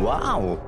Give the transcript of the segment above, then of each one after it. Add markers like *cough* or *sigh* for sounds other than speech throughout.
Wow.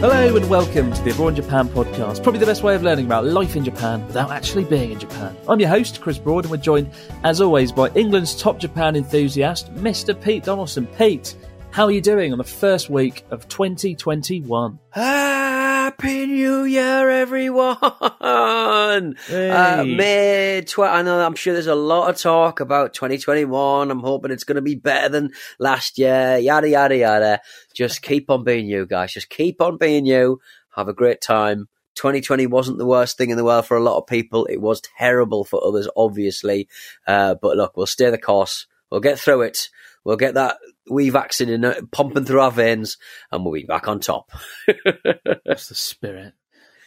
Hello and welcome to the Abroad in Japan podcast. Probably the best way of learning about life in Japan without actually being in Japan. I'm your host, Chris Broad, and we're joined, as always, by England's top Japan enthusiast, Mr. Pete Donaldson. Pete, how are you doing on the first week of 2021? Happy New Year, everyone! *laughs* Uh, Hey. May tw- I know I'm sure there's a lot of talk about 2021. I'm hoping it's going to be better than last year. Yada yada yada. Just keep on being you, guys. Just keep on being you. Have a great time. 2020 wasn't the worst thing in the world for a lot of people. It was terrible for others, obviously. Uh, but look, we'll stay the course. We'll get through it. We'll get that wee vaccine in, uh, pumping through our veins, and we'll be back on top. *laughs* That's the spirit.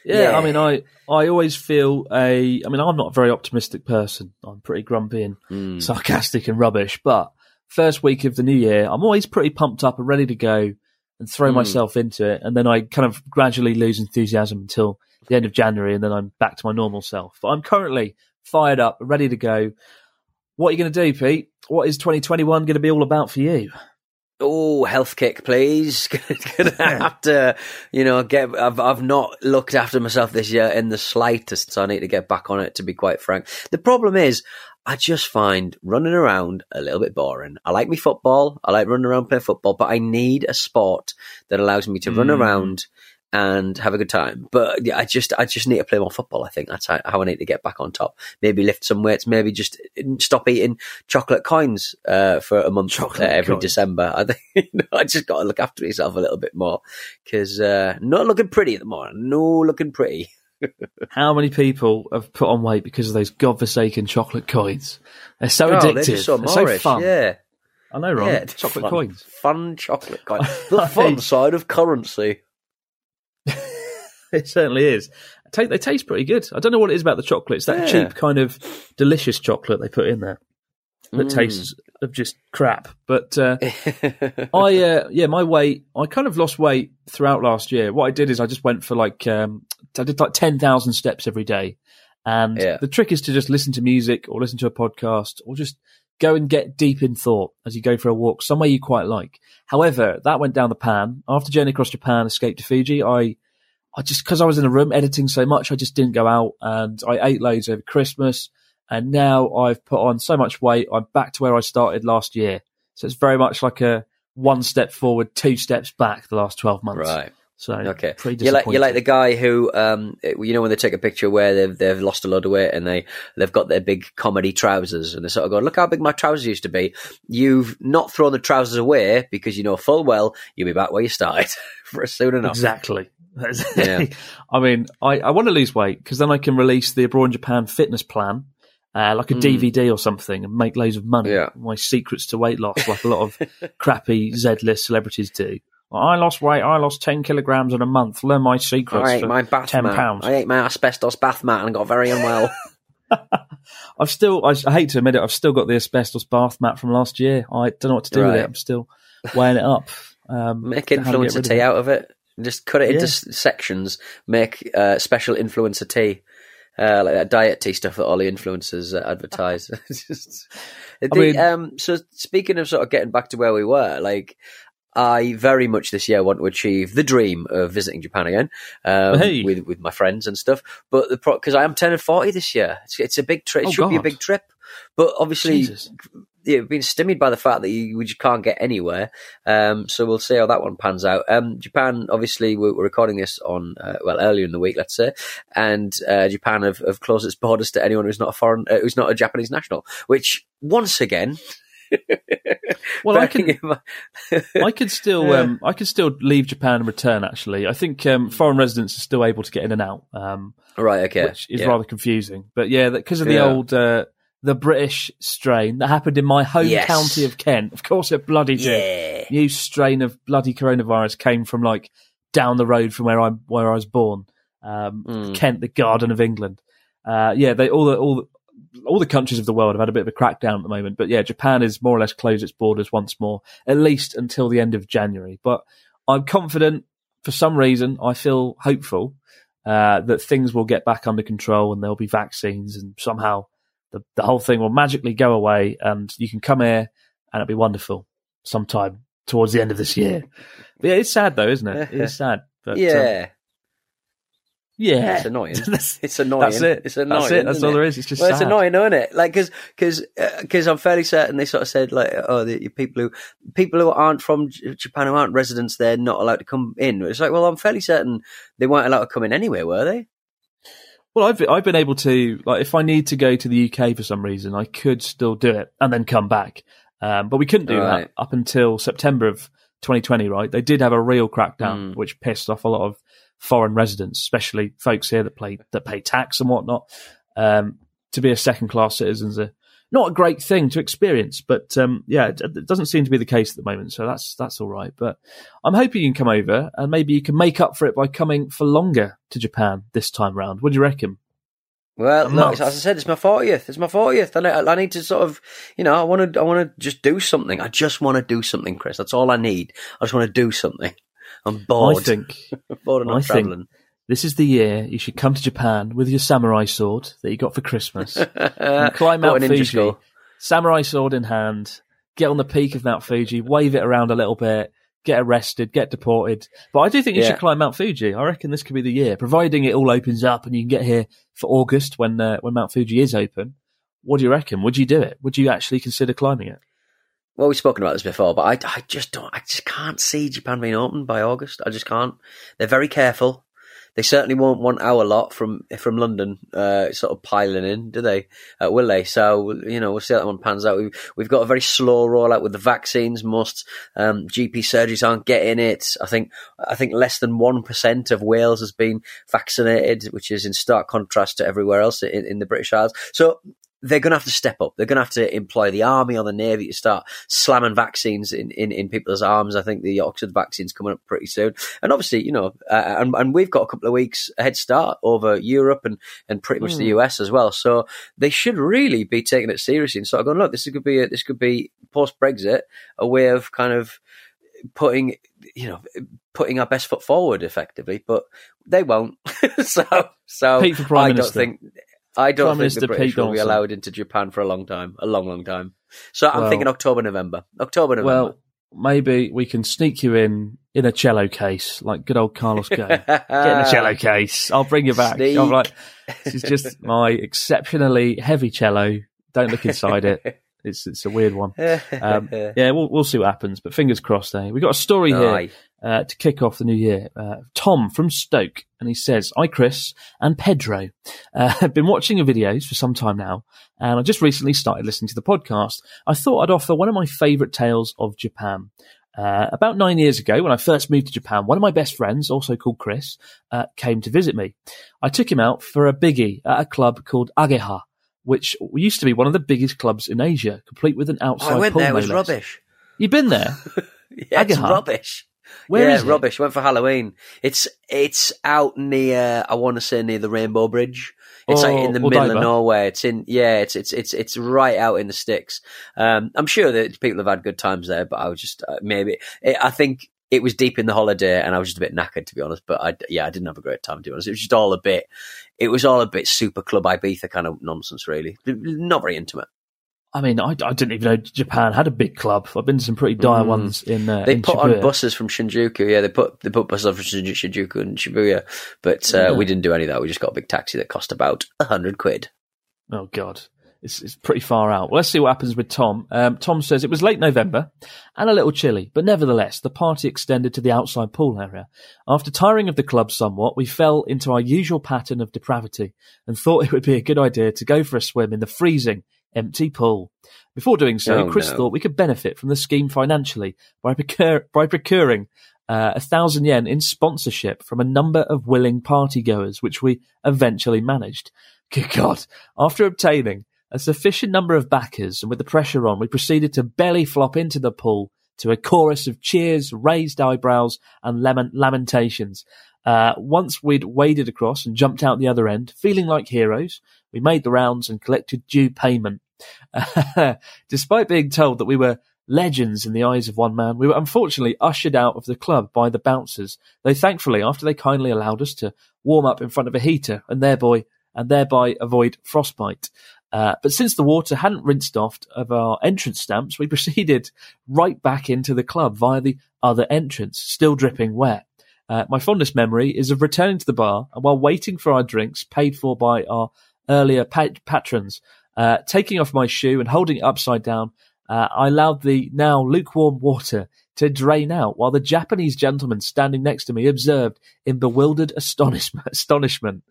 Yeah, Yeah. I mean, I, I always feel a. I mean, I'm not a very optimistic person. I'm pretty grumpy and Mm. sarcastic and rubbish. But first week of the new year, I'm always pretty pumped up and ready to go and throw Mm. myself into it. And then I kind of gradually lose enthusiasm until the end of January, and then I'm back to my normal self. But I'm currently fired up, ready to go. What are you going to do, Pete? What is 2021 going to be all about for you? Oh, health kick, please. *laughs* Gonna have to, you know, get. I've I've not looked after myself this year in the slightest, so I need to get back on it. To be quite frank, the problem is I just find running around a little bit boring. I like me football. I like running around playing football, but I need a sport that allows me to run Mm. around and have a good time. But yeah, I just I just need to play more football. I think that's how, how I need to get back on top. Maybe lift some weights. Maybe just stop eating chocolate coins uh, for a month Chocolate uh, every coins. December. *laughs* I think you know, I just got to look after myself a little bit more because uh, not looking pretty at the moment. No looking pretty. *laughs* How many people have put on weight because of those godforsaken chocolate coins? They're so Oh, addictive. they're so They're so fun. Yeah, I know, Ron. yeah. chocolate fun, coins. fun chocolate coins. *laughs* The fun side of currency. *laughs* It certainly is. They taste pretty good. I don't know what it is about the chocolate. It's that Yeah. cheap kind of delicious chocolate they put in there that Mm. tastes of just crap. But uh, I, *laughs* uh, yeah, my weight. I kind of lost weight throughout last year. What I did is I just went for like um, I did like ten thousand steps every day. And Yeah. the trick is to just listen to music or listen to a podcast or just go and get deep in thought as you go for a walk somewhere you quite like. However, that went down the pan. After Journey Across Japan, Escape to Fiji, I, I just, cause I was in a room editing so much, I just didn't go out and I ate loads over Christmas. And now I've put on so much weight. I'm back to where I started last year. So it's very much like a one step forward, two steps back the last 12 months. right. So Okay. You're like you're like the guy who, um, you know, when they take a picture where they've they've lost a lot of weight and they they've got their big comedy trousers and they sort of go, look how big my trousers used to be. You've not thrown the trousers away because you know full well you'll be back where you started *laughs* for soon enough. Exactly. *laughs* Yeah. I mean, I, I want to lose weight because then I can release the Abroad in Japan fitness plan, uh, like a DVD or something, and make loads of money. Yeah. My secrets to weight loss, like a lot of *laughs* crappy Z list celebrities do. I lost weight. I lost ten kilograms in a month. Learn my secrets I ate my bath ten mat. pounds. I ate my asbestos bath mat and got very unwell. *laughs* *laughs* I've still. I, I hate to admit it. I've still got the asbestos bath mat from last year. I don't know what to do with it. I'm still weighing it up. Um, *laughs* Make how to get influencer tea out of it. Just cut it into Yeah. sections. Make uh, special influencer tea. uh, like that diet tea stuff that all the influencers uh, advertise. Just, the, mean- um, so speaking of sort of getting back to where we were, like I very much this year want to achieve the dream of visiting Japan again um, Hey. with with my friends and stuff. But the because I am turning forty this year, it's, it's a big trip. It Oh, should be a big trip. But obviously, Jesus. yeah, being stymied by the fact that you, we just can't get anywhere. Um, so we'll see how that one pans out. Um, Japan, obviously, we're, we're recording this on uh, well earlier in the week, let's say, and uh, Japan have, have closed its borders to anyone who's not a foreign, uh, who's not a Japanese national. Which once again, *laughs* Well, I can, *laughs* I could still, um, I could still leave Japan and return. Actually, I think um, foreign residents are still able to get in and out, um, right, okay, which is yeah. rather confusing. But yeah, because of the Yeah. old, uh, the British strain that happened in my home Yes. county of Kent. Of course, it bloody did. yeah. New strain of bloody coronavirus came from like down the road from where I where I was born, um, Mm. Kent, the Garden of England. Uh, yeah, they all the all the, all the countries of the world have had a bit of a crackdown at the moment. But yeah, Japan is more or less closed its borders once more, at least until the end of January. But I'm confident. For some reason, I feel hopeful uh, that things will get back under control and there'll be vaccines and somehow the, the whole thing will magically go away and you can come here and it'll be wonderful sometime towards the end of this year. But yeah, it's sad though, isn't it? It is *laughs* sad. But, um, yeah, it's annoying. *laughs* It's annoying. That's it. It's annoying. That's it. That's all it? there is. It's just well, it's annoying, isn't it? Like, because because because I'm fairly certain they sort of said like, oh, the people who people who aren't from Japan who aren't residents, they're not allowed to come in. It's like, well, I'm fairly certain they weren't allowed to come in anyway, were they? Well, I've I've been able to like if I need to go to the UK for some reason, I could still do it and then come back. Um, but we couldn't do Right. that up until September of 2020. Right? They did have a real crackdown, Mm. which pissed off a lot of foreign residents, especially folks here that pay that pay tax and whatnot. Um, to be a second class citizen is a not a great thing to experience, but um, yeah, it, it doesn't seem to be the case at the moment. So that's that's all right. But I'm hoping you can come over and maybe you can make up for it by coming for longer to Japan this time round. What do you reckon? Well, look, as I said, it's my fortieth. It's my fortieth, and I, I need to sort of, you know, I want to, I want to just do something. I just want to do something, Chris. That's all I need. I just want to do something. I'm bored. *laughs* I think bored of I think- this is the year you should come to Japan with your samurai sword that you got for Christmas. and *laughs* climb Mount Ninja Fuji, samurai sword in hand, get on the peak of Mount Fuji, wave it around a little bit, get arrested, get deported. But I do think you Yeah. should climb Mount Fuji. I reckon this could be the year, providing it all opens up and you can get here for August when uh, when Mount Fuji is open. What do you reckon? Would you do it? Would you actually consider climbing it? Well, we've spoken about this before, but I, I just don't, I just can't see Japan being open by August. I just can't. They're very careful. They certainly won't want our lot from from London, uh, sort of piling in, do they? Uh, will they? So you know, we'll see how that one pans out. We've we've got a very slow rollout with the vaccines. Most um, GP surgeries aren't getting it. I think I think less than one percent of Wales has been vaccinated, which is in stark contrast to everywhere else in, in the British Isles. So they're going to have to step up. They're going to have to employ the army or the navy to start slamming vaccines in, in, in people's arms. I think the Oxford vaccine's coming up pretty soon. And obviously, you know, uh, and, and we've got a couple of weeks head start over Europe and, and pretty much the US as well. So they should really be taking it seriously and sort of going, look, this could be, a, this could be post Brexit, a way of kind of putting, you know, putting our best foot forward effectively, but they won't. *laughs* so, so I don't Minister. think, I don't Prime think Minister the British Pete will be Dawson. allowed into Japan for a long time, a long, long time. So I'm Well- thinking October, November, October, November. Well, maybe we can sneak you in in a cello case, like good old Carlos Gay. Get in a cello *laughs* case. I'll bring you back. Sneak. I'm like, this is just my exceptionally heavy cello. Don't look inside it. *laughs* It's it's a weird one. *laughs* Um, yeah, we'll we'll see what happens. But fingers crossed. Eh? We got a story here uh, to kick off the new year. Uh, Tom from Stoke, and he says, "I Chris and Pedro. Uh, *laughs* I've been watching your videos for some time now, and I just recently started listening to the podcast. I thought I'd offer one of my favourite tales of Japan." Uh, about nine years ago, when I first moved to Japan, one of my best friends, also called Chris, uh, came to visit me. I took him out for a biggie at a club called Ageha, which used to be one of the biggest clubs in Asia, complete with an Oh, outside I went pool. there. It was rubbish. You've been there? *laughs* Yeah, it's rubbish. Where yeah, is it? rubbish. Went for Halloween. It's it's out near. I want to say near the Rainbow Bridge. It's like in the middle Odaiba? of nowhere. It's in yeah. It's it's it's it's right out in the sticks. Um, I'm sure that people have had good times there, but I was just uh, maybe it, I think it was deep in the holiday, and I was just a bit knackered to be honest. But I, yeah, I didn't have a great time to be honest. It was just all a bit, it was all a bit super club Ibiza kind of nonsense, really. Not very intimate. I mean, I, I didn't even know Japan had a big club. I've been to some pretty dire Mm. ones in. Uh, They in put Shibuya. on buses from Shinjuku. Yeah, they put they put buses on from Shinjuku and Shibuya, but uh, Yeah. we didn't do any of that. We just got a big taxi that cost about a hundred quid. Oh God, it's it's pretty far out. Well, let's see what happens with Tom. Um, Tom says it was late November and a little chilly, but nevertheless, the party extended to the outside pool area. After tiring of the club somewhat, we fell into our usual pattern of depravity and thought it would be a good idea to go for a swim in the freezing, empty pool. Before doing so, Oh, Chris no. thought we could benefit from the scheme financially by, procure, by procuring uh, a thousand yen in sponsorship from a number of willing party goers, which we eventually managed. *laughs* Good God. After obtaining a sufficient number of backers and with the pressure on, we proceeded to belly flop into the pool to a chorus of cheers, raised eyebrows, and lament- lamentations. Uh, once we'd waded across and jumped out the other end, feeling like heroes, we made the rounds and collected due payment. *laughs* Despite being told that we were legends in the eyes of one man, we were unfortunately ushered out of the club by the bouncers, though thankfully after they kindly allowed us to warm up in front of a heater and thereby, and thereby avoid frostbite. Uh, but since the water hadn't rinsed off of our entrance stamps, we *laughs* proceeded right back into the club via the other entrance, still dripping wet. Uh, my fondest memory is of returning to the bar and while waiting for our drinks paid for by our earlier pa- patrons, uh, taking off my shoe and holding it upside down, uh, I allowed the now lukewarm water to drain out while the Japanese gentleman standing next to me observed in bewildered astonishment. *laughs* astonishment.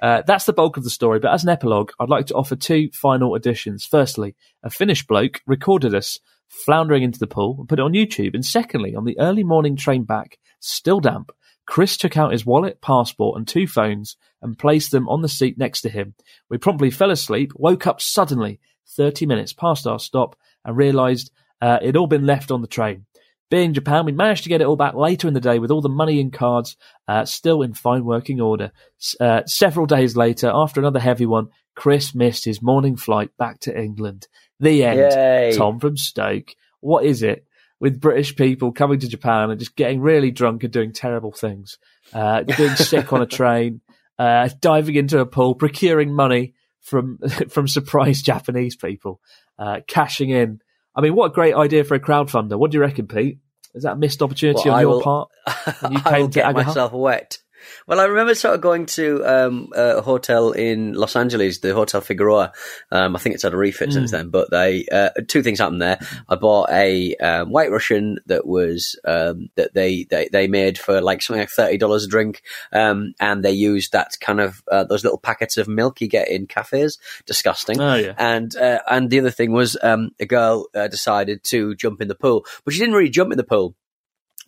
Uh, that's the bulk of the story, but as an epilogue, I'd like to offer two final additions. Firstly, a Finnish bloke recorded us floundering into the pool and put it on YouTube. And secondly, on the early morning train back, still damp, Chris took out his wallet, passport, and two phones and placed them on the seat next to him. We promptly fell asleep, woke up suddenly, 30 minutes past our stop, and realised uh, it had all been left on the train. Being Japan, we managed to get it all back later in the day with all the money and cards uh, still in fine working order. Uh, several days later, after another heavy one, Chris missed his morning flight back to England. The end. Yay. Tom from Stoke. What is it with British people coming to Japan and just getting really drunk and doing terrible things? Uh, being *laughs* sick on a train, uh, diving into a pool, procuring money from *laughs* from surprised Japanese people, uh, cashing in. I mean, what a great idea for a crowdfunder. What do you reckon, Pete? Is that a missed opportunity Well, on I your will- part? *laughs* you I will get Ageha? myself wet. Well, I remember sort of going to um, a hotel in Los Angeles, the Hotel Figueroa. Um, I think it's had a refit since Hmm. then, but they uh, two things happened there. I bought a um, White Russian that was um, that they, they they made for like something like thirty dollars a drink, um, and they used that kind of uh, those little packets of milk you get in cafes. Disgusting. Oh, yeah. And uh, and the other thing was um, a girl uh, decided to jump in the pool, but she didn't really jump in the pool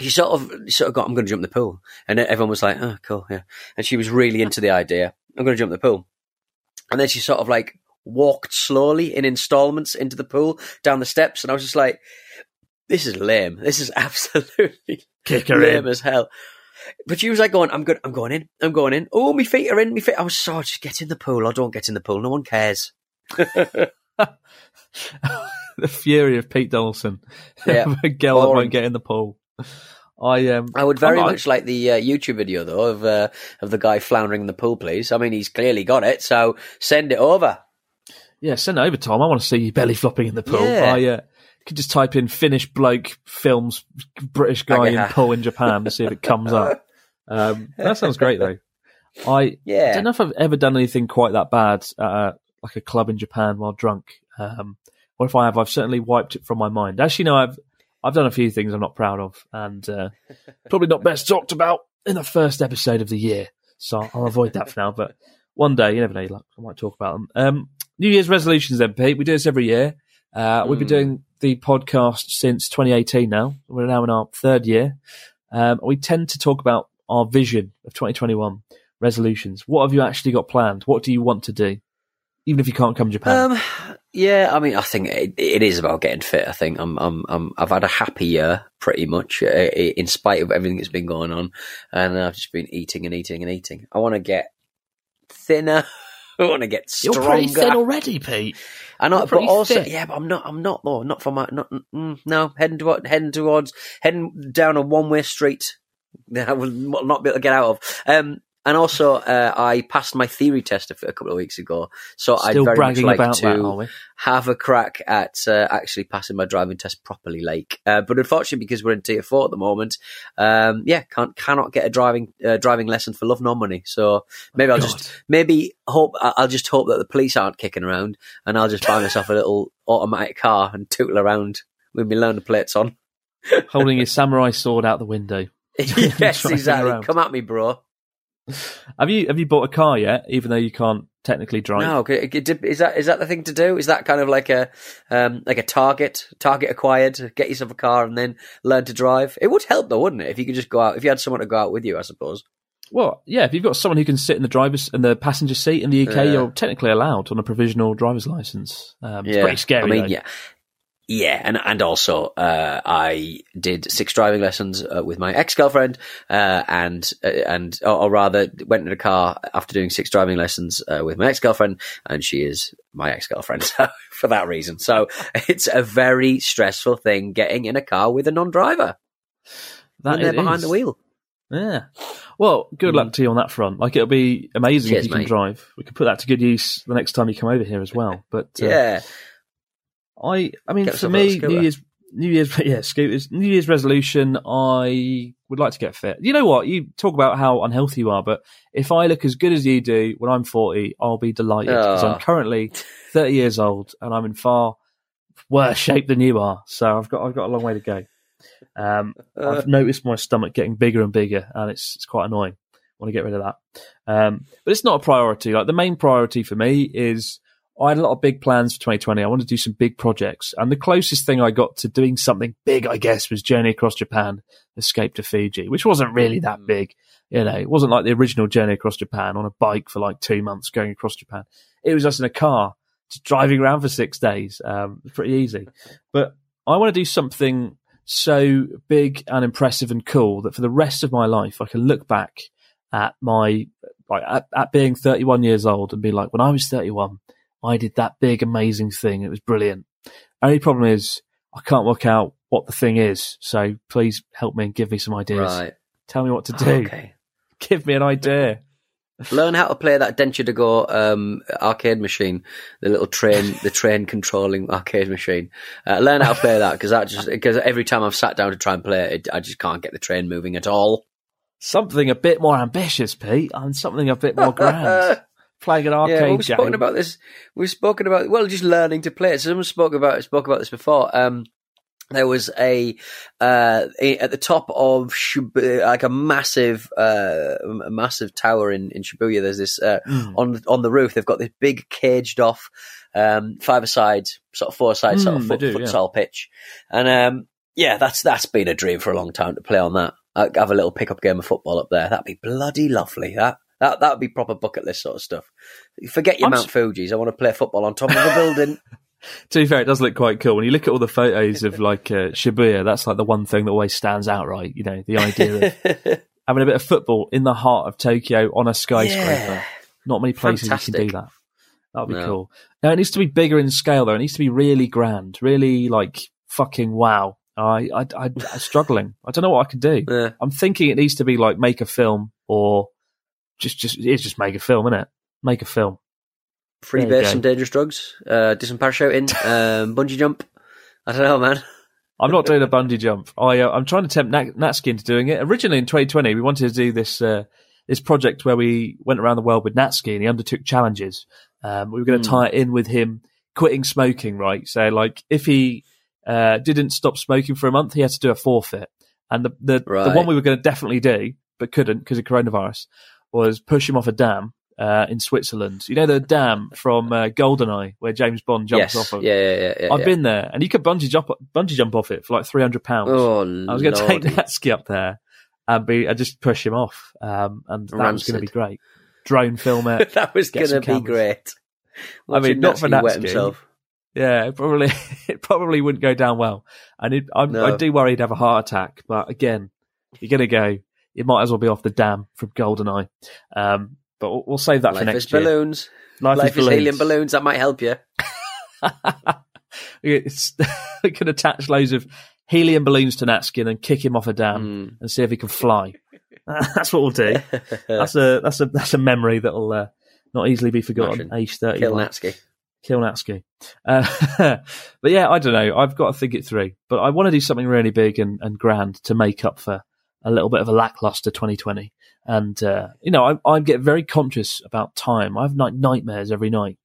she sort of sort of got, I'm going to jump the pool, and everyone was like, "Oh, cool, yeah." And she was really into the idea. I'm going to jump the pool, and then she sort of like walked slowly in installments into the pool down the steps, and I was just like, "This is lame. This is *laughs* absolutely Kick her lame in. as hell." But she was like going, "I'm good. I'm going in. I'm going in. Oh, my feet are in. My feet." I was so just get in the pool or don't get in the pool. No one cares. *laughs* the fury of Pete Donaldson. Yeah. *laughs* a girl that won't get in the pool. I um, I would very much like the uh, YouTube video though of uh, of the guy floundering in the pool, please. I mean, he's clearly got it, so send it over. Yeah, send it over, Tom. I want to see you belly flopping in the pool. Yeah. I uh, could just type in Finnish bloke films British guy in *laughs* pool in Japan to see if it comes up. *laughs* Um, that sounds great though. I Yeah. don't know if I've ever done anything quite that bad at uh, like a club in Japan while drunk. Um, or if I have, I've certainly wiped it from my mind. Actually, no, I've I've done a few things I'm not proud of, and uh, probably not best talked about in the first episode of the year. So I'll avoid that for now. But one day, you never know, like, I might talk about them. Um, New Year's resolutions, then, Pete. We do this every year. Uh, We've been Mm. doing the podcast since 2018 now. We're now in our third year. Um, we tend to talk about our vision of 2021 resolutions. What have you actually got planned? What do you want to do? Even if you can't come to Japan. Um, yeah, I mean, I think it, it is about getting fit. I think I'm, I'm, I'm, I've had a happy year pretty much, uh, in spite of everything that's been going on, and I've just been eating and eating and eating. I want to get thinner, *laughs* I want to get stronger. You're pretty thin already, Pete. I know, but also, fit. yeah, but I'm not. I'm not though. Not for my. Not mm, no. Heading toward, heading towards, heading down a one way street. That I will not be able to get out of. Um, and also, uh, I passed my theory test a couple of weeks ago, so Still I'd very much like to that, have a crack at uh, actually passing my driving test properly, Lake. Uh, but unfortunately, because we're in tier four at the moment, um, yeah, can't cannot get a driving uh, driving lesson for love nor money. So maybe I'll God. just maybe hope I'll just hope that the police aren't kicking around, and I'll just buy myself a little automatic car and tootle around with my learner plates on. Holding your *laughs* samurai sword out the window. yes, *laughs* exactly. around. Come at me, bro. Have you have you bought a car yet? Even though you can't technically drive. No, okay, it- it- is that is that the thing to do? Is that kind of like a um, like a target target acquired? Get yourself a car and then learn to drive. It would help though, wouldn't it? If you could just go out, if you had someone to go out with you, I suppose. Well, yeah. If you've got someone who can sit in the driver's and the passenger seat in the UK, Yeah. you're technically allowed on a provisional driver's license. Um, It's pretty scary. I mean, though. yeah. Yeah, and and also uh, I did six driving lessons uh, with my ex girlfriend, uh, and uh, and or, or rather went in a car after doing six driving lessons uh, with my ex girlfriend, and she is my ex girlfriend *laughs* so, for that reason. So it's a very stressful thing getting in a car with a non driver That they're it behind is. the wheel. Yeah. Well, good luck to you on that front. Like, it'll be amazing Mm. Cheers, if you can drive. We could put that to good use the next time you come over here as well. But uh, Yeah, I, I mean, for me, New. Year's, New Year's, *laughs* yeah, scooters. New Year's resolution. I would like to get fit. You know what? You talk about how unhealthy you are, but if I look as good as you do when I'm 40, I'll be delighted because Ah. I'm currently *laughs* 30 years old and I'm in far worse shape than you are. So I've got, I've got a long way to go. Um, I've noticed my stomach getting bigger and bigger, and it's it's quite annoying. I want to get rid of that, um, but it's not a priority. Like the main priority for me is I had a lot of big plans for 2020. I wanted to do some big projects, and the closest thing I got to doing something big, I guess, was Journey Across Japan, Escape to Fiji, which wasn't really that big. You know, it wasn't like the original Journey Across Japan on a bike for like two months going across Japan. It was just in a car, just driving around for six days. Um, it's pretty easy, but I want to do something so big and impressive and cool that for the rest of my life I can look back at my like at, at being 31 years old and be like, when I was 31, I did that big amazing thing. It was brilliant. Only problem is I can't work out what the thing is. So please help me and give me some ideas. right. Tell me what to *laughs* do. Okay. *laughs* Give me an idea. Learn how to play that Densha de Go um, arcade machine, the little train, *laughs* the train controlling arcade machine. Uh, learn how to play that because that just because every time I've sat down to try and play it, I just can't get the train moving at all. Something a bit more ambitious, Pete, and something a bit more grand. Playing an arcade yeah, we've game. spoken about this. We've spoken about well, just learning to play it. Someone spoke about spoke about this before. Um, there was a, uh, a at the top of Shibuya, like a massive, uh, a massive tower in, in Shibuya. There's this uh, Mm. on the- on the roof. They've got this big caged off, um, five aside, sort of four side, sort of Mm, they foot, do, yeah. pitch, and um, yeah, that's that's been a dream for a long time to play on that. Uh, have a little pickup game of football up there. That'd be bloody lovely. That that that would be proper bucket list sort of stuff. Forget your I'm Mount s- Fuji's. I want to play football on top of a building. *laughs* To be fair, it does look quite cool. When you look at all the photos of *laughs* like uh, Shibuya, that's like the one thing that always stands out, right? You know, the idea of having a bit of football in the heart of Tokyo on a skyscraper. Yeah. Not many places you can do that. That would be No. cool. Now it needs to be bigger in scale, though. It needs to be really grand, really like fucking wow. I, I, I, I'm struggling. I don't know what I can do. Yeah. I'm thinking it needs to be like make a film or just, just it's just make a film, innit? Make a film. Free base and dangerous drugs. Uh, do some parachuting. *laughs* um, bungee jump. I don't know, man. I'm not doing a bungee jump. I, uh, I'm trying to tempt Nat- Natsuki into doing it. Originally in 2020, we wanted to do this uh, this project where we went around the world with Natsuki and he undertook challenges. Um, we were going to tie it in with him quitting smoking, right? So, like, if he uh, didn't stop smoking for a month, he had to do a forfeit. And the the, the one we were going to definitely do, but couldn't because of coronavirus, was push him off a dam. Uh, in Switzerland, you know the dam from uh, Goldeneye where James Bond jumps yes. off of. Yeah, yeah, yeah. yeah I've yeah. been there, and you could bungee jump bungee jump off it for like three hundred pounds. Oh, I was going to take lordy. Natsuki up there and be and just push him off, um, and that was going to be great. Drone film it. *laughs* that was going to be great. I mean, not for Natsuki wet himself. yeah, it probably *laughs* it probably wouldn't go down well, and it, No. I do worry he'd have a heart attack. But again, you're going to go. You might as well be off the dam from Goldeneye. Um, but we'll, we'll save that for Life is next year. balloons. Life, Life is helium balloons. That might help you. *laughs* It's, *laughs* we can attach loads of helium balloons to Natskin and kick him off a dam Hmm. and see if he can fly. *laughs* that's what we'll do. That's a that's a that's a memory that'll uh, not easily be forgotten. Age thirty. Kill Natsuki. Kill Natsuki. Uh, but yeah, I don't know. I've got to think it through. But I want to do something really big and, and grand to make up for a little bit of a lackluster 2020. And, uh, you know, I, I get very conscious about time. I have like nightmares every night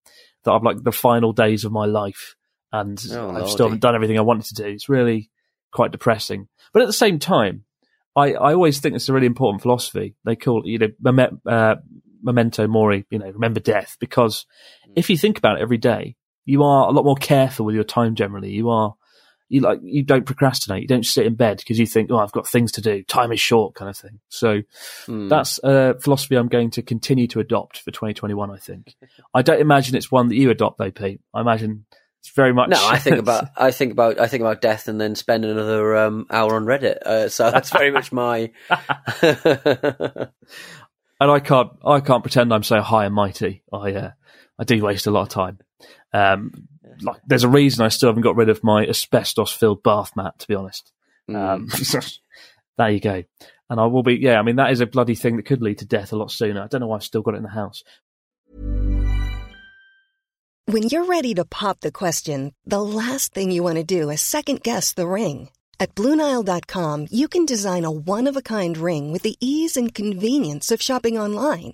that I've like the final days of my life and Oh, I still haven't done everything I wanted to do. It's really quite depressing. But at the same time, I, I always think it's a really important philosophy. They call it, you know, uh, memento mori, you know, remember death, because if you think about it every day, you are a lot more careful with your time generally. You are, you like, you don't procrastinate. You don't sit in bed because you think, oh, I've got things to do. Time is short kind of thing. So Hmm. that's a philosophy I'm going to continue to adopt for 2021, I think. I don't imagine it's one that you adopt though, Pete. I imagine it's very much. No, I think *laughs* about I think about I think about death and then spend another um, hour on Reddit. Uh, so that's very much my. *laughs* *laughs* and I can't I can't pretend I'm so high and mighty. I uh, I do waste a lot of time. Um, like there's a reason I still haven't got rid of my asbestos filled bath mat. To be honest, um, *laughs* *laughs* there you go. And I will be yeah. I mean that is a bloody thing that could lead to death a lot sooner. I don't know why I've still got it in the house. When you're ready to pop the question, the last thing you want to do is second guess the ring. At Bluenile.com, you can design a one of a kind ring with the ease and convenience of shopping online.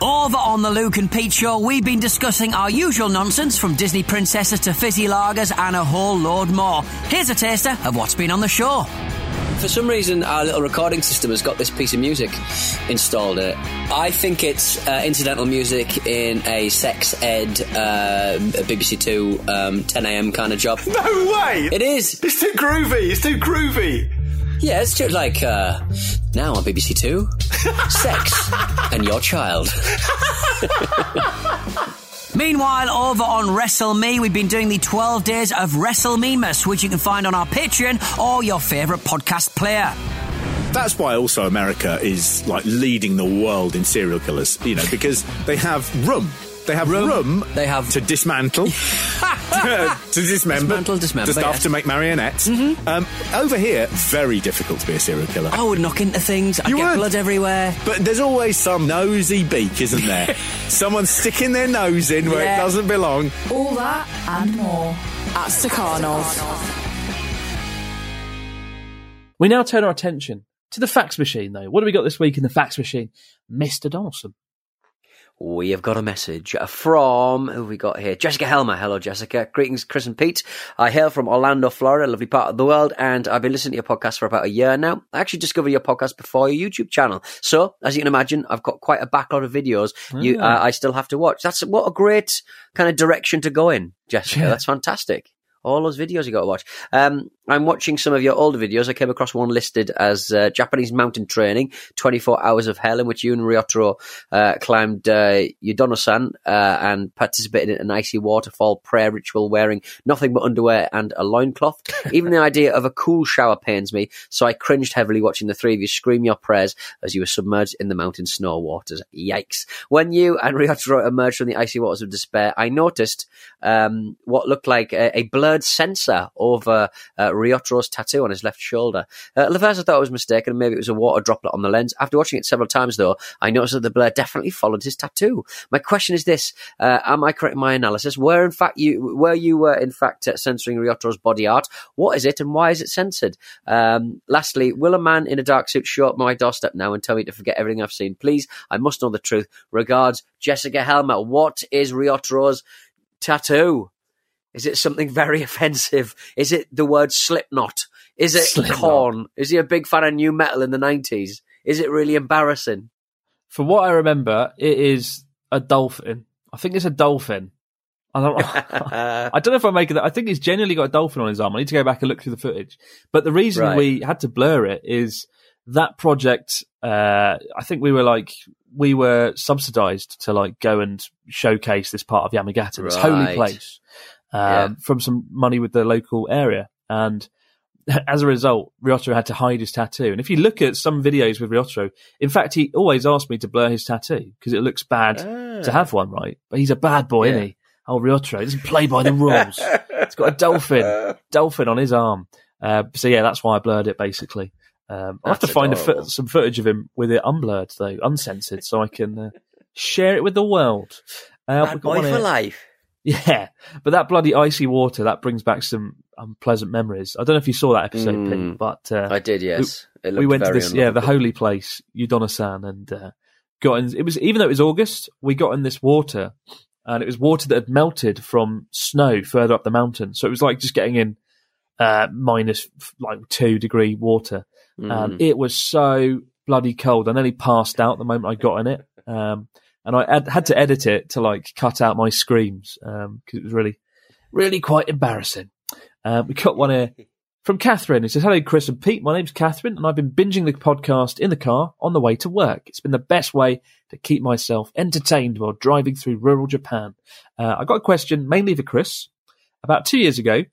Over on the Luke and Pete show, we've been discussing our usual nonsense from Disney princesses to fizzy lagers and a whole load more. Here's a taster of what's been on the show. For some reason, our little recording system has got this piece of music installed in it. I think it's uh, incidental music in a sex ed uh, BBC Two um, 10 a.m. kind of job. No way! It is. It's too groovy. It's too groovy. Yeah, it's just like uh, now on BBC Two, *laughs* sex and your child. Meanwhile, over on WrestleMe, we've been doing the 12 days of Wrestle WrestleMemas, which you can find on our Patreon or your favourite podcast player. That's why also America is like leading the world in serial killers, you know, because they have room. They have room. They have- to dismantle, *laughs* *laughs* to dismember, Dismantle, dismember, to stuff yes. to make marionettes. Um, over here, very difficult to be a serial killer. I would knock into things, I'd You get would. blood everywhere. But there's always some nosy beak, isn't there? *laughs* Someone sticking their nose in where Yeah. it doesn't belong. All that and more at Stakhanov. We now turn our attention to the fax machine, though. What do we got this week in the fax machine, Mister Donaldson? We have got a message from who have we got here? Jessica Helmer. Hello, Jessica. Greetings, Chris and Pete. I hail from Orlando, Florida, lovely part of the world, and I've been listening to your podcast for about a year now. I actually discovered your podcast before your YouTube channel, so as you can imagine, I've got quite a backlog of videos. You, Ah. uh, I still have to watch. That's what a great kind of direction to go in, Jessica. Yeah. That's fantastic. All those videos you got to watch. Um, I'm watching some of your older videos. I came across one listed as uh, Japanese mountain training, 24 hours of hell, in which you and Ryotaro uh, climbed uh, Yudono-san uh, and participated in an icy waterfall prayer ritual wearing nothing but underwear and a loincloth. *laughs* Even the idea of a cool shower pains me, so I cringed heavily watching the three of you scream your prayers as you were submerged in the mountain snow waters. Yikes. When you and Ryotaro emerged from the icy waters of despair, I noticed um, what looked like a, a blurred censor over uh, Ryotaro's tattoo on his left shoulder. Uh, I thought I was mistaken, maybe it was a water droplet on the lens. After watching it several times, though, I noticed that the blur definitely followed his tattoo. My question is this: uh, Am I correct in my analysis? Were in fact you were you were in fact uh, censoring Ryotaro's body art? What is it, and why is it censored? Um, lastly, will a man in a dark suit show up my doorstep now and tell me to forget everything I've seen? Please, I must know the truth. Regards, Jessica Helmer. What is Ryotaro's tattoo? Is it something very *laughs* offensive? Is it the word Slipknot? Is it Slipknot. Korn? Is he a big fan of nu metal in the nineties? Is it really embarrassing? From what I remember, it is a dolphin. I think it's a dolphin. I don't. *laughs* I don't know if I'm making that. I think he's genuinely got a dolphin on his arm. I need to go back and look through the footage. But the reason Right. we had to blur it is that project. Uh, I think we were like we were subsidized to like go and showcase this part of Yamagata, this holy place, um, Yeah. from some money with the local area, and *laughs* as a result, Ryotaro had to hide his tattoo. And if you look at some videos with Ryotaro, in fact, he always asked me to blur his tattoo because it looks bad to have one, right? But he's a bad boy, Ah. Yeah. isn't he? Oh, Ryotaro doesn't play by the rules. It's got a dolphin, *laughs* dolphin on his arm. Uh, so yeah, that's why I blurred it basically. Um, I'll have to find a adorable. some footage of him with it unblurred though, uncensored, so I can uh, share it with the world. Uh, Bad boy for life. *laughs* Yeah, but that bloody icy water that brings back some unpleasant memories. I don't know if you saw that episode, Mm. Pete, but uh, I did, yes. It we looked went to this, yeah, the holy place, Yudono-san, and uh, got in. It was even though it was August, we got in this water, and it was water that had melted from snow further up the mountain. So it was like just getting in uh, minus like two degree water, Mm. and it was so bloody cold. I nearly passed out the moment I got in it, um, and I had, had to edit it to like cut out my screams because it was really, really quite embarrassing. Uh, we got one here from Catherine. It says, Hello, Chris and Pete. My name's Catherine, and I've been binging the podcast in the car on the way to work. It's been the best way to keep myself entertained while driving through rural Japan. Uh, I got a question mainly for Chris. About two years ago,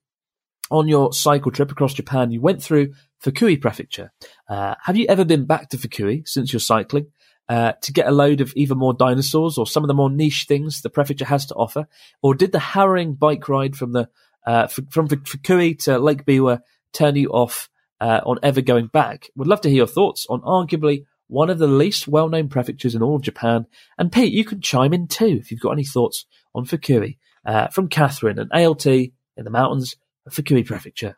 on your cycle trip across Japan, you went through Fukui Prefecture. Uh, have you ever been back to Fukui since you're cycling? Uh, to get a load of even more dinosaurs or some of the more niche things the prefecture has to offer, or did the harrowing bike ride from the uh, f- from Fukui to Lake Biwa turn you off uh, on ever going back? Would love to hear your thoughts on arguably one of the least well-known prefectures in all of Japan. And Pete, you can chime in too if you've got any thoughts on Fukui. Uh, from Catherine, an ALT in the mountains of Fukui Prefecture.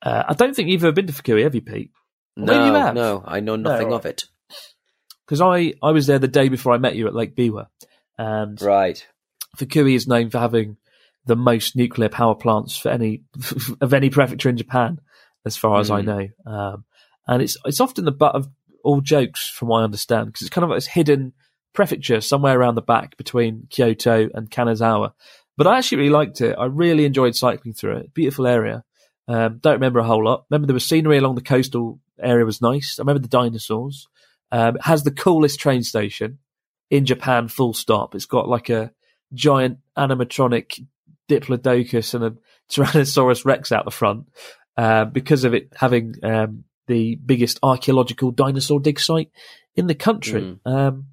Uh, I don't think you've ever been to Fukui, have you, Pete? You No, have. no, I know nothing No, of it. Because I, I was there the day before I met you at Lake Biwa, and Right. Fukui is known for having the most nuclear power plants for any *laughs* of any prefecture in Japan, as far as I Mm. know. Um, and it's it's often the butt of all jokes, from what I understand, because it's kind of like this hidden prefecture somewhere around the back between Kyoto and Kanazawa. But I actually really liked it. I really enjoyed cycling through it. Beautiful area. Um, don't remember a whole lot. Remember there was scenery along the coastal area was nice. I remember the dinosaurs. Um, it has the coolest train station in Japan, full stop. It's got like a giant animatronic Diplodocus and a *laughs* Tyrannosaurus Rex out the front uh, because of it having um, the biggest archaeological dinosaur dig site in the country. Um,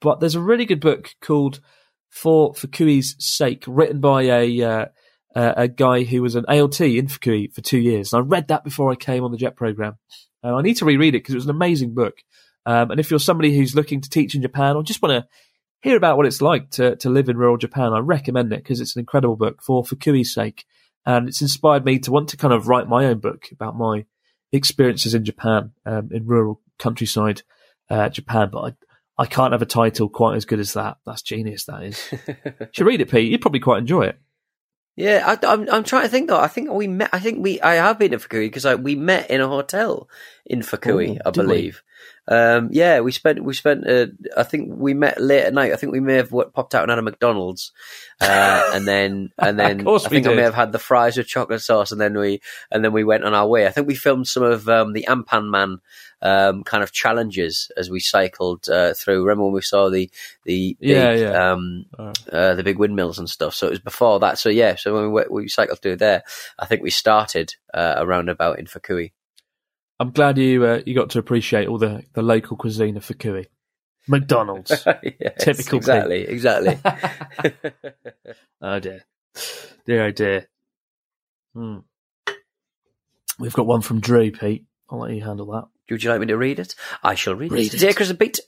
but there's a really good book called For Fukui's Sake, written by a uh, uh, a guy who was an ALT in Fukui for two years. And I read that before I came on the Jet program. And I need to reread it because it was an amazing book. Um, and if you're somebody who's looking to teach in Japan or just want to hear about what it's like to, to live in rural Japan, I recommend it because it's an incredible book for Fukui's sake. And it's inspired me to want to kind of write my own book about my experiences in Japan, um, in rural countryside uh, Japan. But I, I can't have a title quite as good as that. That's genius. That is. *laughs* should read it, Pete. You'd probably quite enjoy it. Yeah, I, am I'm, I'm trying to think though. I think we met. I think we. I have been to Fukui because we met in a hotel in Fukui, Ooh, I believe. Um, yeah, we spent. We spent. Uh, I think we met late at night. I think we may have what, popped out and had a McDonald's, uh, and then *laughs* and then course I we think I may have had the fries with chocolate sauce, and then we and then we went on our way. I think we filmed some of um, the Anpanman um, kind of challenges as we cycled uh, through. Remember when we saw the the big, Yeah, yeah. Um, uh, the big windmills and stuff. So it was before that. So yeah, so when we we cycled through there, I think we started uh, around about in Fukui. I'm glad you uh, you got to appreciate all the, the local cuisine of Fukui. McDonald's. *laughs* Yes, Typical exactly, Pete. exactly. *laughs* *laughs* oh dear, dear oh dear. Hmm. We've got one from Drew, Pete. I'll let you handle that. Would you like me to read it? I shall read, Read it. it. Dear Chris and Pete.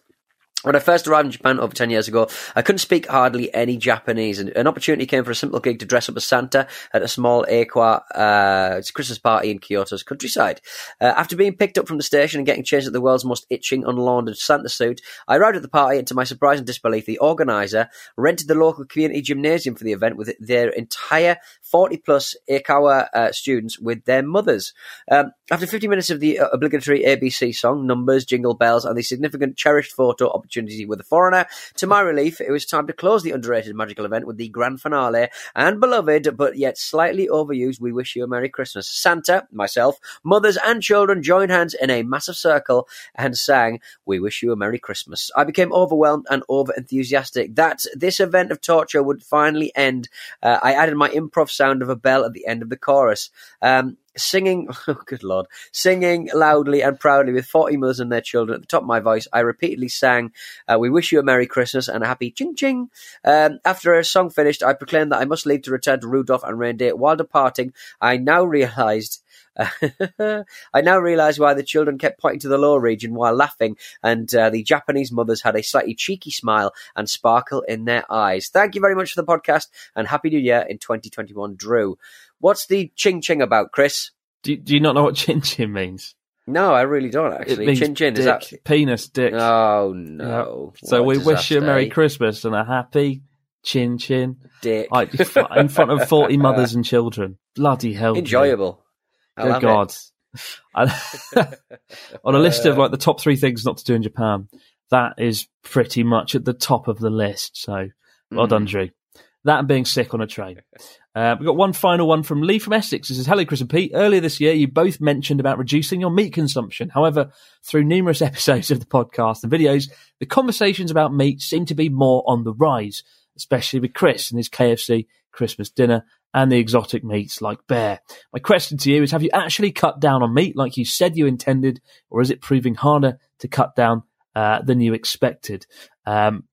When I first arrived in Japan over 10 years ago, I couldn't speak hardly any Japanese, and an opportunity came for a simple gig to dress up as Santa at a small Aqua uh, Christmas party in Kyoto's countryside. Uh, after being picked up from the station and getting changed at the world's most itching, unlaundered Santa suit, I arrived at the party, and to my surprise and disbelief, the organizer rented the local community gymnasium for the event with their entire 40 plus Ikawa uh, students with their mothers. Um, after 50 minutes of the uh, obligatory ABC song, numbers, jingle bells, and the significant cherished photo opportunity with a foreigner, to my relief, it was time to close the underrated magical event with the grand finale and beloved, but yet slightly overused, We Wish You a Merry Christmas. Santa, myself, mothers, and children joined hands in a massive circle and sang, We Wish You a Merry Christmas. I became overwhelmed and over enthusiastic that this event of torture would finally end. Uh, I added my improv sound of a bell at the end of the chorus. Um, singing, *laughs* oh, good lord, singing loudly and proudly with 40 mothers and their children at the top of my voice, I repeatedly sang, uh, We wish you a Merry Christmas and a happy ching ching. Um, after a song finished, I proclaimed that I must leave to return to Rudolph and Reindeer. While departing, I now realized. I now realise why the children kept pointing to the lower region while laughing, and uh, the Japanese mothers had a slightly cheeky smile and sparkle in their eyes. Thank you very much for the podcast, and Happy New Year in 2021, Drew. What's the ching ching about, Chris? Do, do you not know what chin chin means? No, I really don't actually. chin chin is that? penis, dick. Oh no! Yeah. So What we wish you a Merry? Christmas and a happy chin chin. Dick. Like, in front of 40 *laughs* mothers and children. Bloody hell. Enjoyable. I Good God. *laughs* *laughs* on a list of like the top three things not to do in Japan, that is pretty much at the top of the list. So well Mm. done, Drew. That and being sick on a train. Uh, we've got one final one from Lee from Essex. It says, Hello, Chris and Pete. Earlier this year, you both mentioned about reducing your meat consumption. However, through numerous *laughs* episodes of the podcast and videos, the conversations about meat seem to be more on the rise, especially with Chris and his KFC Christmas dinner and the exotic meats like bear. My question to you is, have you actually cut down on meat like you said you intended, or is it proving harder to cut down uh, than you expected? Um,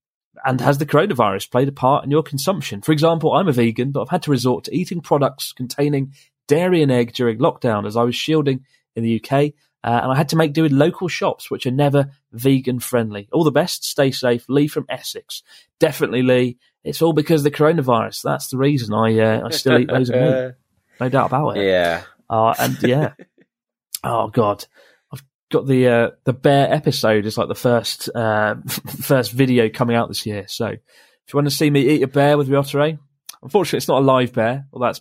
and has the coronavirus played a part in your consumption? For example, I'm a vegan, but I've had to resort to eating products containing dairy and egg during lockdown as I was shielding in the UK, uh, and I had to make do with local shops which are never vegan friendly. All the best, stay safe. Lee from Essex. Definitely, Lee. It's all because of the coronavirus. That's the reason I uh, I still eat loads of meat. *laughs* No doubt about it. Yeah. Uh, and *laughs* yeah. oh God, I've got the uh, the bear episode is like the first uh, *laughs* first video coming out this year. So if you want to see me eat a bear with Ryotaro, unfortunately it's not a live bear. Well, that's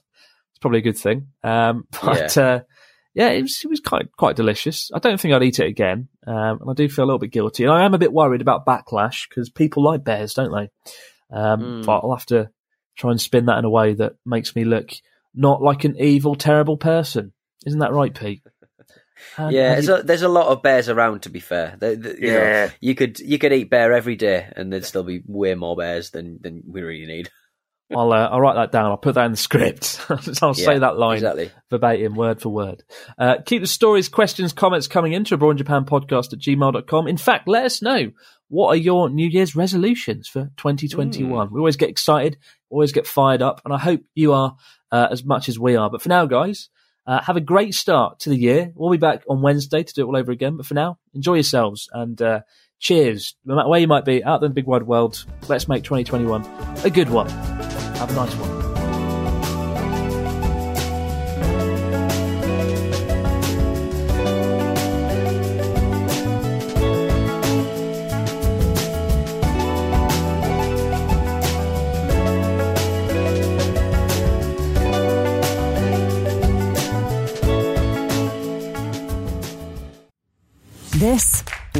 it's probably a good thing. Um, but Yeah. uh, yeah, it was, it was quite quite delicious. I don't think I'd eat it again, um, and I do feel a little bit guilty. And I am a bit worried about backlash because people like bears, don't they? Um, Mm. But I'll have to try and spin that in a way that makes me look not like an evil, terrible person. Isn't that right, Pete? And *laughs* yeah, there's you- a, there's a lot of bears around. To be fair, They- they- you know, Yeah. you could you could eat bear every day, and there'd still be way more bears than than we really need. *laughs* I'll uh, I'll write that down. I'll put that in the script. *laughs* I'll say Yeah, that line exactly. verbatim, word for word. Uh, keep the stories, questions, comments coming into Abroad in Japan podcast at gmail.com. In fact, let us know what are your New Year's resolutions for 2021. We always get excited, always get fired up, and I hope you are uh, as much as we are. But for now, guys, uh, have a great start to the year. We'll be back on Wednesday to do it all over again. But for now, enjoy yourselves and uh, cheers. No matter where you might be out there in the big wide world, let's make 2021 a good one. Have a nice one.